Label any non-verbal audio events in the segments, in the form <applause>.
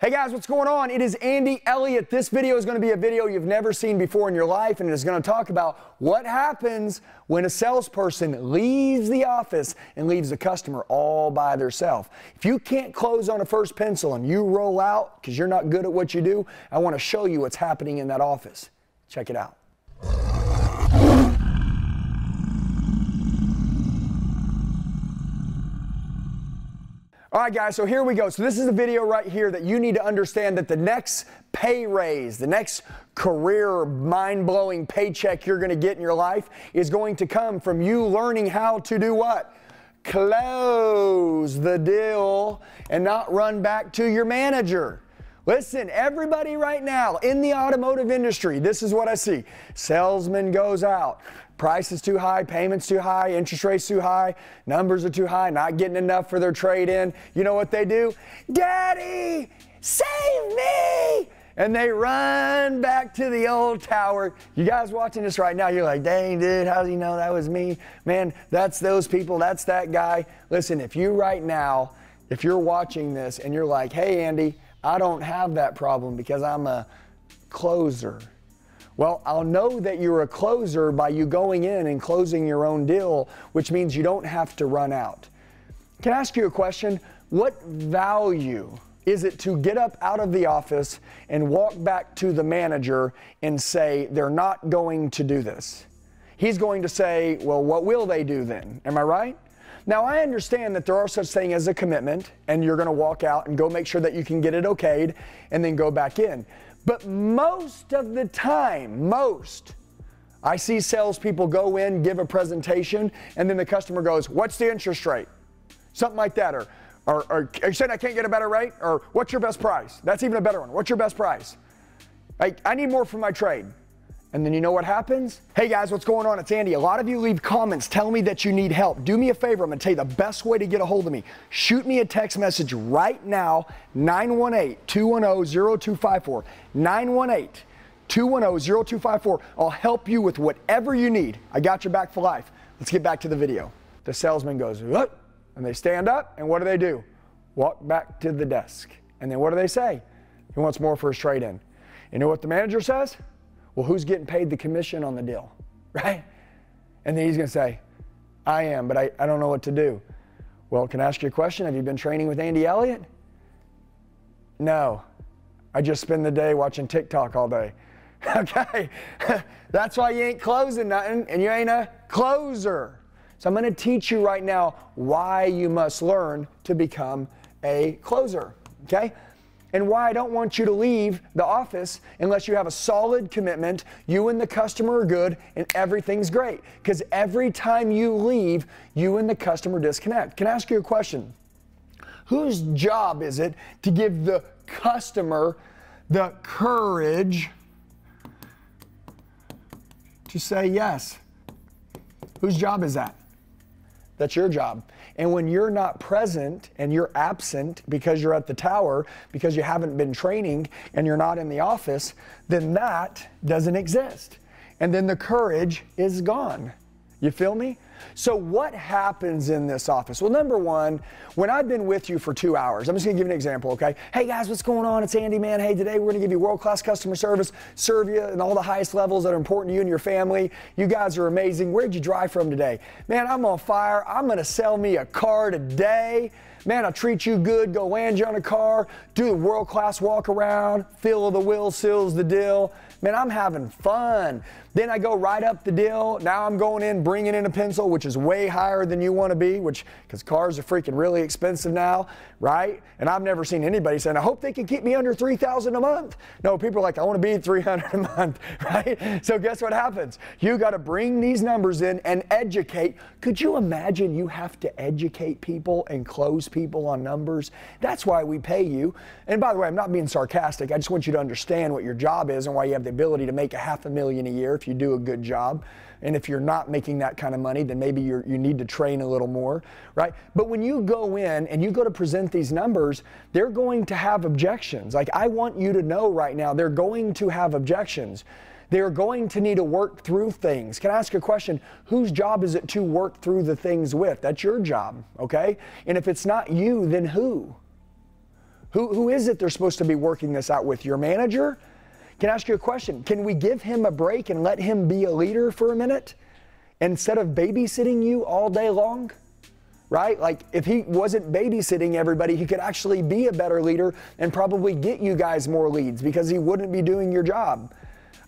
Hey guys, what's going on? It is Andy Elliott. This video is going to be a video you've never seen before in your life, and it is going to talk about what happens when a salesperson leaves the office and leaves the customer all by themselves. If you can't close on a first pencil and you roll out because you're not good at what you do, I want to show you what's happening in that office. Check it out. All right, guys, so here we go. So, this is a video right here that you need to understand that the next pay raise, the next career mind blowing paycheck you're going to get in your life is going to come from you learning how to do what? Close the deal and not run back to your manager. Listen, everybody right now in the automotive industry, this is what I see. Salesman goes out, price is too high, payments too high, interest rates too high, numbers are too high, not getting enough for their trade in. You know what they do? Daddy, save me! And they run back to the old tower. You guys watching this right now, you're like, dang, dude, how do you know that was me? Man, that's those people, that's that guy. Listen, if you right now, if you're watching this and you're like, hey, Andy, I don't have that problem because I'm a closer. Well, I'll know that you're a closer by you going in and closing your own deal, which means you don't have to run out. Can I ask you a question? What value is it to get up out of the office and walk back to the manager and say, they're not going to do this? He's going to say, well, what will they do then? Am I right? Now, I understand that there are such thing as a commitment, and you're going to walk out and go make sure that you can get it okayed and then go back in. But most of the time, most, I see salespeople go in, give a presentation, and then the customer goes, What's the interest rate? Something like that. Or, or, or are you saying I can't get a better rate? Or what's your best price? That's even a better one. What's your best price? I, I need more for my trade. And then you know what happens? Hey guys, what's going on? It's Andy. A lot of you leave comments telling me that you need help. Do me a favor. I'm going to tell you the best way to get a hold of me. Shoot me a text message right now 918 210 0254. 918 210 0254. I'll help you with whatever you need. I got your back for life. Let's get back to the video. The salesman goes, what? And they stand up, and what do they do? Walk back to the desk. And then what do they say? He wants more for his trade in. You know what the manager says? Well, who's getting paid the commission on the deal, <laughs> right? And then he's going to say, I am, but I, I don't know what to do. Well, can I ask you a question? Have you been training with Andy Elliott? No. I just spend the day watching TikTok all day. <laughs> Okay. <laughs> That's why you ain't closing nothing and you ain't a closer. So I'm going to teach you right now why you must learn to become a closer. Okay? And why I don't want you to leave the office unless you have a solid commitment, you and the customer are good, and everything's great. Because every time you leave, you and the customer disconnect. Can I ask you a question? Whose job is it to give the customer the courage to say yes? Whose job is that? That's your job. And when you're not present and you're absent because you're at the tower, because you haven't been training and you're not in the office, then that doesn't exist. And then the courage is gone. You feel me? So, what happens in this office? Well, number one, when I've been with you for two hours, I'm just gonna give you an example, okay? Hey guys, what's going on? It's Andy, man. Hey, today we're gonna give you world class customer service, serve you in all the highest levels that are important to you and your family. You guys are amazing. Where'd you drive from today? Man, I'm on fire. I'm gonna sell me a car today. Man, I'll treat you good, go land you on a car, do the world class walk around, feel the wheel, seals the deal. Man, I'm having fun. Then I go right up the deal. Now I'm going in, bringing in a pencil, which is way higher than you want to be, which, because cars are freaking really expensive now, right? And I've never seen anybody saying, I hope they can keep me under 3000 a month. No, people are like, I want to be 300 a month, <laughs> right? So guess what happens? You got to bring these numbers in and educate. Could you imagine you have to educate people and close people on numbers? That's why we pay you. And by the way, I'm not being sarcastic. I just want you to understand what your job is and why you have the ability to make a half a million a year if you do a good job. And if you're not making that kind of money, then maybe you you need to train a little more, right? But when you go in and you go to present these numbers, they're going to have objections. Like I want you to know right now, they're going to have objections. They're going to need to work through things. Can I ask a question? Whose job is it to work through the things with? That's your job, okay? And if it's not you, then who? Who, who is it they're supposed to be working this out with? Your manager? Can I ask you a question? Can we give him a break and let him be a leader for a minute instead of babysitting you all day long? Right? Like if he wasn't babysitting everybody, he could actually be a better leader and probably get you guys more leads because he wouldn't be doing your job.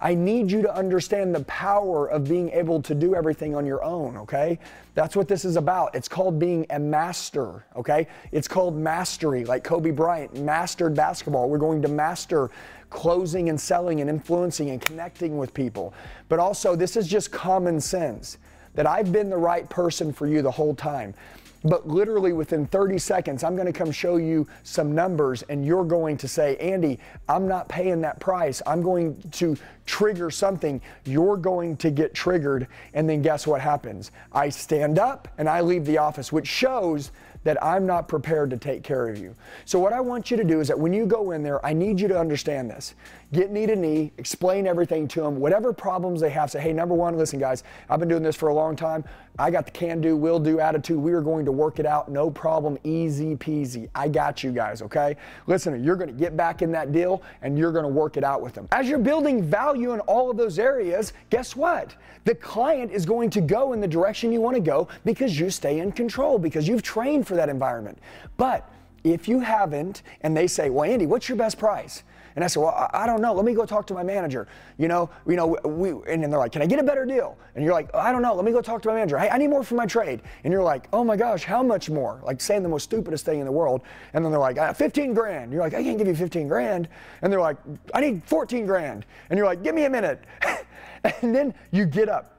I need you to understand the power of being able to do everything on your own, okay? That's what this is about. It's called being a master, okay? It's called mastery, like Kobe Bryant mastered basketball. We're going to master closing and selling and influencing and connecting with people. But also, this is just common sense that I've been the right person for you the whole time. But literally within 30 seconds, I'm going to come show you some numbers, and you're going to say, Andy, I'm not paying that price. I'm going to trigger something. You're going to get triggered. And then guess what happens? I stand up and I leave the office, which shows that I'm not prepared to take care of you. So, what I want you to do is that when you go in there, I need you to understand this. Get knee to knee, explain everything to them, whatever problems they have. Say, hey, number one, listen, guys, I've been doing this for a long time. I got the can do, will do attitude. We are going to work it out, no problem, easy peasy. I got you guys, okay? Listen, you're going to get back in that deal and you're going to work it out with them. As you're building value in all of those areas, guess what? The client is going to go in the direction you want to go because you stay in control, because you've trained for that environment. But if you haven't, and they say, well, Andy, what's your best price? And I said, well, I, I, don't know. Let me go talk to my manager. You know, you know, we, and then they're like, can I get a better deal? And you're like, I don't know. Let me go talk to my manager. Hey, I need more for my trade. And you're like, oh my gosh, how much more? Like saying the most stupidest thing in the world. And then they're like, uh, 15 grand. You're like, I can't give you 15 grand. And they're like, I need 14 grand. And you're like, give me a minute. <laughs> and then you get up.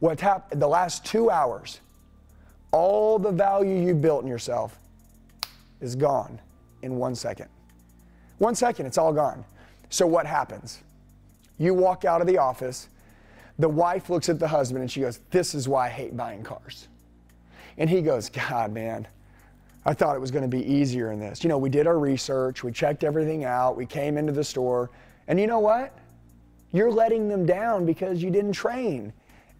What's happened the last two hours, all the value you built in yourself is gone in one second. One second, it's all gone. So what happens? You walk out of the office, the wife looks at the husband and she goes, This is why I hate buying cars. And he goes, God, man, I thought it was going to be easier in this. You know, we did our research, we checked everything out, we came into the store, and you know what? You're letting them down because you didn't train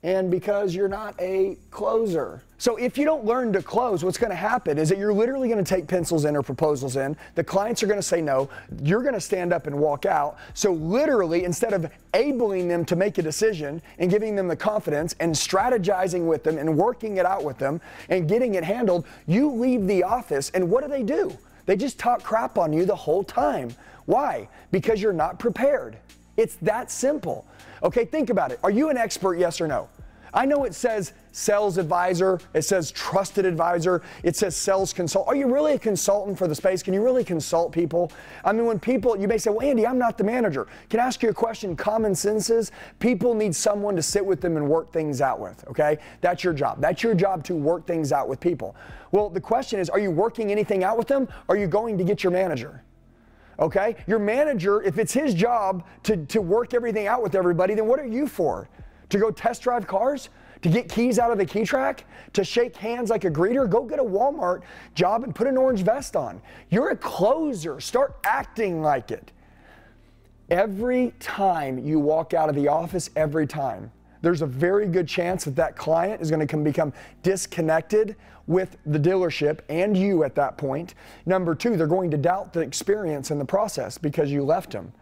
and because you're not a closer. So if you don't learn to close, what's going to happen is that you're literally going to take pencils in or proposals in. The clients are going to say no. You're going to stand up and walk out. So literally, instead of enabling them to make a decision and giving them the confidence and strategizing with them and working it out with them and getting it handled, you leave the office and what do they do? They just talk crap on you the whole time. Why? Because you're not prepared. It's that simple. Okay, think about it. Are you an expert, yes or no? I know it says sales advisor, it says trusted advisor, it says sales consult. Are you really a consultant for the space? Can you really consult people? I mean, when people, you may say, well, Andy, I'm not the manager. Can I ask you a question? Common sense is people need someone to sit with them and work things out with, okay? That's your job. That's your job to work things out with people. Well, the question is, are you working anything out with them? Are you going to get your manager? Okay? Your manager, if it's his job to, to work everything out with everybody, then what are you for? To go test drive cars? To get keys out of the KeyTrak? To shake hands like a greeter? Go get a Walmart job and put an orange vest on. You're a closer. Start acting like it. Every time you walk out of the office, every time, there's a very good chance that that client is going to become disconnected with the dealership and you at that point. Number two, they're going to doubt the experience and the process because you left them.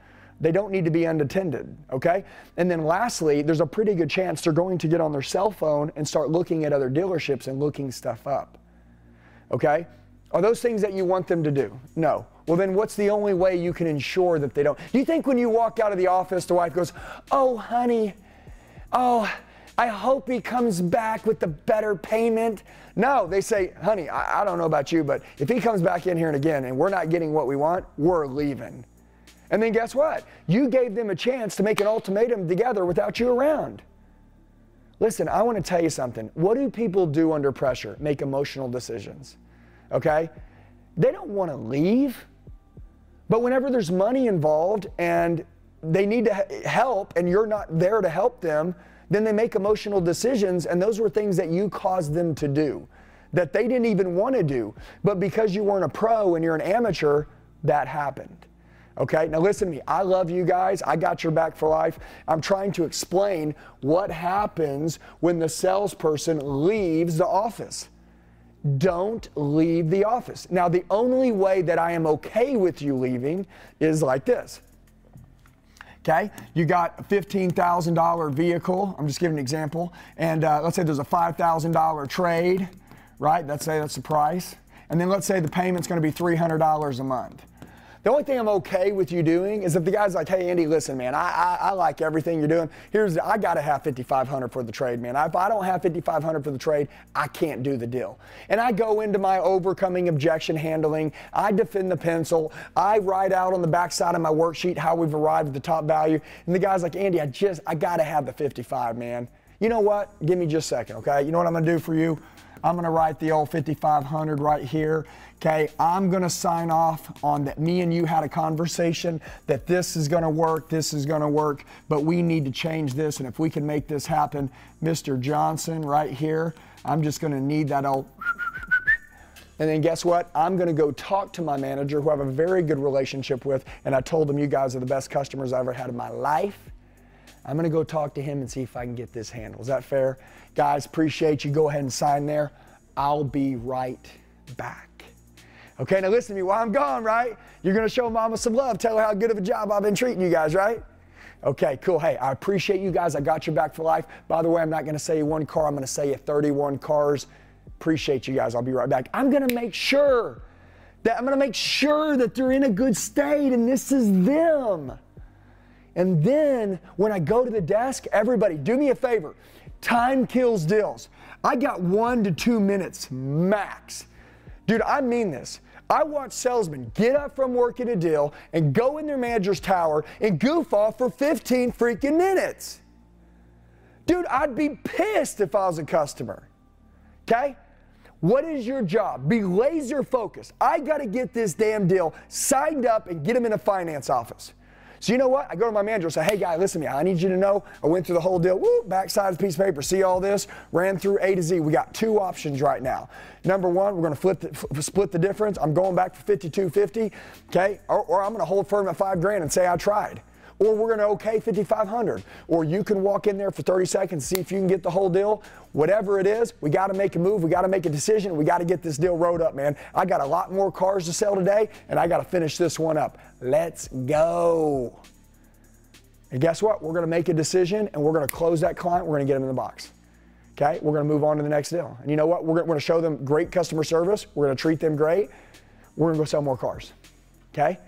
They don't need to be unattended, okay? And then lastly, there's a pretty good chance they're going to get on their cell phone and start looking at other dealerships and looking stuff up, okay? Are those things that you want them to do? No. Well, then what's the only way you can ensure that they don't? Do you think when you walk out of the office, the wife goes, Oh, honey, oh, I hope he comes back with the better payment? No, they say, Honey, I, I don't know about you, but if he comes back in here and again and we're not getting what we want, we're leaving. And then guess what? You gave them a chance to make an ultimatum together without you around. Listen, I want to tell you something. What do people do under pressure? Make emotional decisions. Okay? They don't want to leave. But whenever there's money involved and they need to help and you're not there to help them, then they make emotional decisions and those were things that you caused them to do that they didn't even want to do. But because you weren't a pro and you're an amateur, that happened. Okay, now listen to me. I love you guys. I got your back for life. I'm trying to explain what happens when the salesperson leaves the office. don't leave the office. Now, the only way that I am okay with you leaving is like this. Okay, you got a $15,000 vehicle. I'm just giving an example. And uh, let's say there's a $5,000 trade, right? Let's say that's the price. And then let's say the payment's going to be $300 a month. The only thing I'm okay with you doing is if the guy's like, hey, Andy, listen, man, I, I, I like everything you're doing. Here's, I got to have 5,500 for the trade, man. If I don't have 5,500 for the trade, I can't do the deal. And I go into my overcoming objection handling. I defend the pencil. I write out on the back side of my worksheet how we've arrived at the top value. And the guy's like, Andy, I just, I got to have the 55, man. You know what? Give me just a second, okay? You know what I'm going to do for you? I'm going to write the old 5500 right here. Okay, I'm going to sign off on that. Me and you had a conversation that this is going to work, this is going to work, but we need to change this. And if we can make this happen, Mr. Johnson, right here, I'm just going to need that old. <laughs> And then guess what? I'm going to go talk to my manager, who I have a very good relationship with, and I told him you guys are the best customers I ever had in my life. I'm going to go talk to him and see if I can get this handled. Is that fair? Guys, appreciate you. Go ahead and sign there. I'll be right back. Okay, now listen to me while I'm gone, right? You're going to show mama some love. Tell her how good of a job I've been treating you guys, right? Okay, cool. Hey, I appreciate you guys. I got your back for life. By the way, I'm not going to say you one car. I'm going to say you 31 cars. Appreciate you guys. I'll be right back. I'm going to make sure that I'm going to make sure that they're in a good state and this is them. And then when I go to the desk, everybody, do me a favor. Time kills deals. I got one to two minutes max. Dude, I mean this. I watch salesmen get up from work at a deal and go in their manager's tower and goof off for 15 freaking minutes. Dude, I'd be pissed if I was a customer. Okay? What is your job? Be laser focused. I got to get this damn deal signed up and get them in a finance office. So you know what? I go to my manager and say, hey guy, listen to me. I need you to know I went through the whole deal. Woo, backside of the piece of paper. See all this? Ran through A to Z. We got two options right now. Number one, we're going to flip the, split the difference. I'm going back for 52.50, okay? Or, or I'm going to hold firm at five grand and say I tried or we're going to okay 5500 or you can walk in there for 30 seconds see if you can get the whole deal. Whatever it is we got to make a move we got to make a decision we got to get this deal rode up man. I got a lot more cars to sell today and i got to finish this one up. Let's go. And guess what? We're going to make a decision and we're going to close that client we're going to get them in the box. Okay? We're going to move on to the next deal. And you know what? We're going to show them great customer service we're going to treat them great we're going to go sell more cars. Okay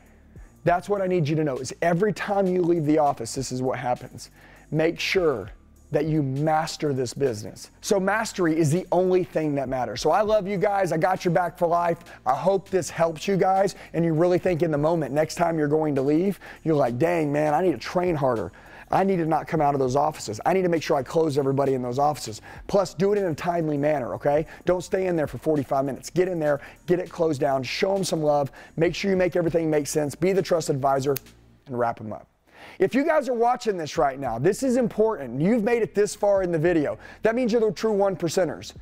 that's what I need you to know is every time you leave the office, this is what happens. Make sure that you master this business. So mastery is the only thing that matters. So I love you guys. I got your back for life. I hope this helps you guys and you really think in the moment next time you're going to leave, you're like, "Dang, man, I need to train harder." I need to not come out of those offices. I need to make sure I close everybody in those offices. Plus, do it in a timely manner, okay? Don't stay in there for 45 minutes. Get in there, get it closed down, show them some love, make sure you make everything make sense, be the trust advisor, and wrap them up. If you guys are watching this right now, this is important. You've made it this far in the video. That means you're the true one percenters.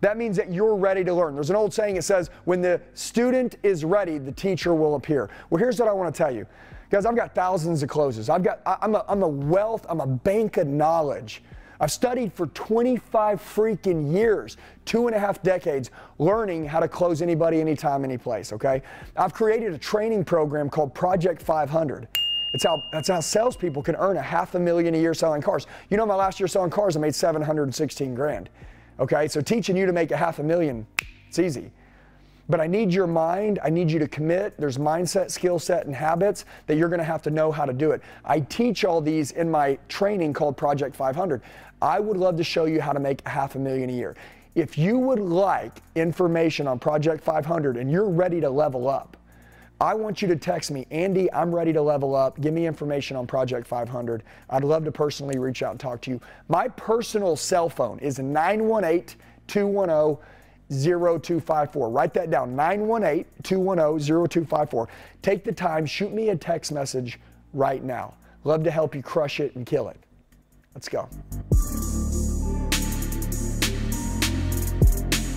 That means that you're ready to learn. There's an old saying, it says, when the student is ready, the teacher will appear. Well, here's what I want to tell you. Guys, I've got thousands of closes. I've got, I'm a, I'm a wealth, I'm a bank of knowledge. I've studied for 25 freaking years, two and a half decades, learning how to close anybody, anytime, anyplace, okay? I've created a training program called Project 500. It's how, that's how salespeople can earn a half a million a year selling cars. You know, my last year selling cars, I made 716 grand. Okay, so teaching you to make a half a million, it's easy. But I need your mind. I need you to commit. There's mindset, skill set, and habits that you're going to have to know how to do it. I teach all these in my training called Project 500. I would love to show you how to make half a million a year. If you would like information on Project 500 and you're ready to level up, I want you to text me, Andy, I'm ready to level up. Give me information on Project 500. I'd love to personally reach out and talk to you. My personal cell phone is 918 210 0254. Write that down 918 210 0254. Take the time, shoot me a text message right now. Love to help you crush it and kill it. Let's go.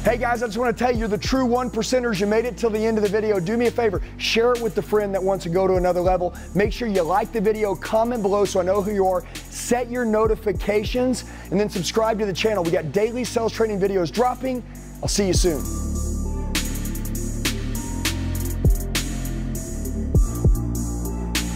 Hey guys, I just want to tell you, the true one percenters. You made it till the end of the video. Do me a favor, share it with the friend that wants to go to another level. Make sure you like the video, comment below so I know who you are, set your notifications, and then subscribe to the channel. We got daily sales training videos dropping. I'll see you soon.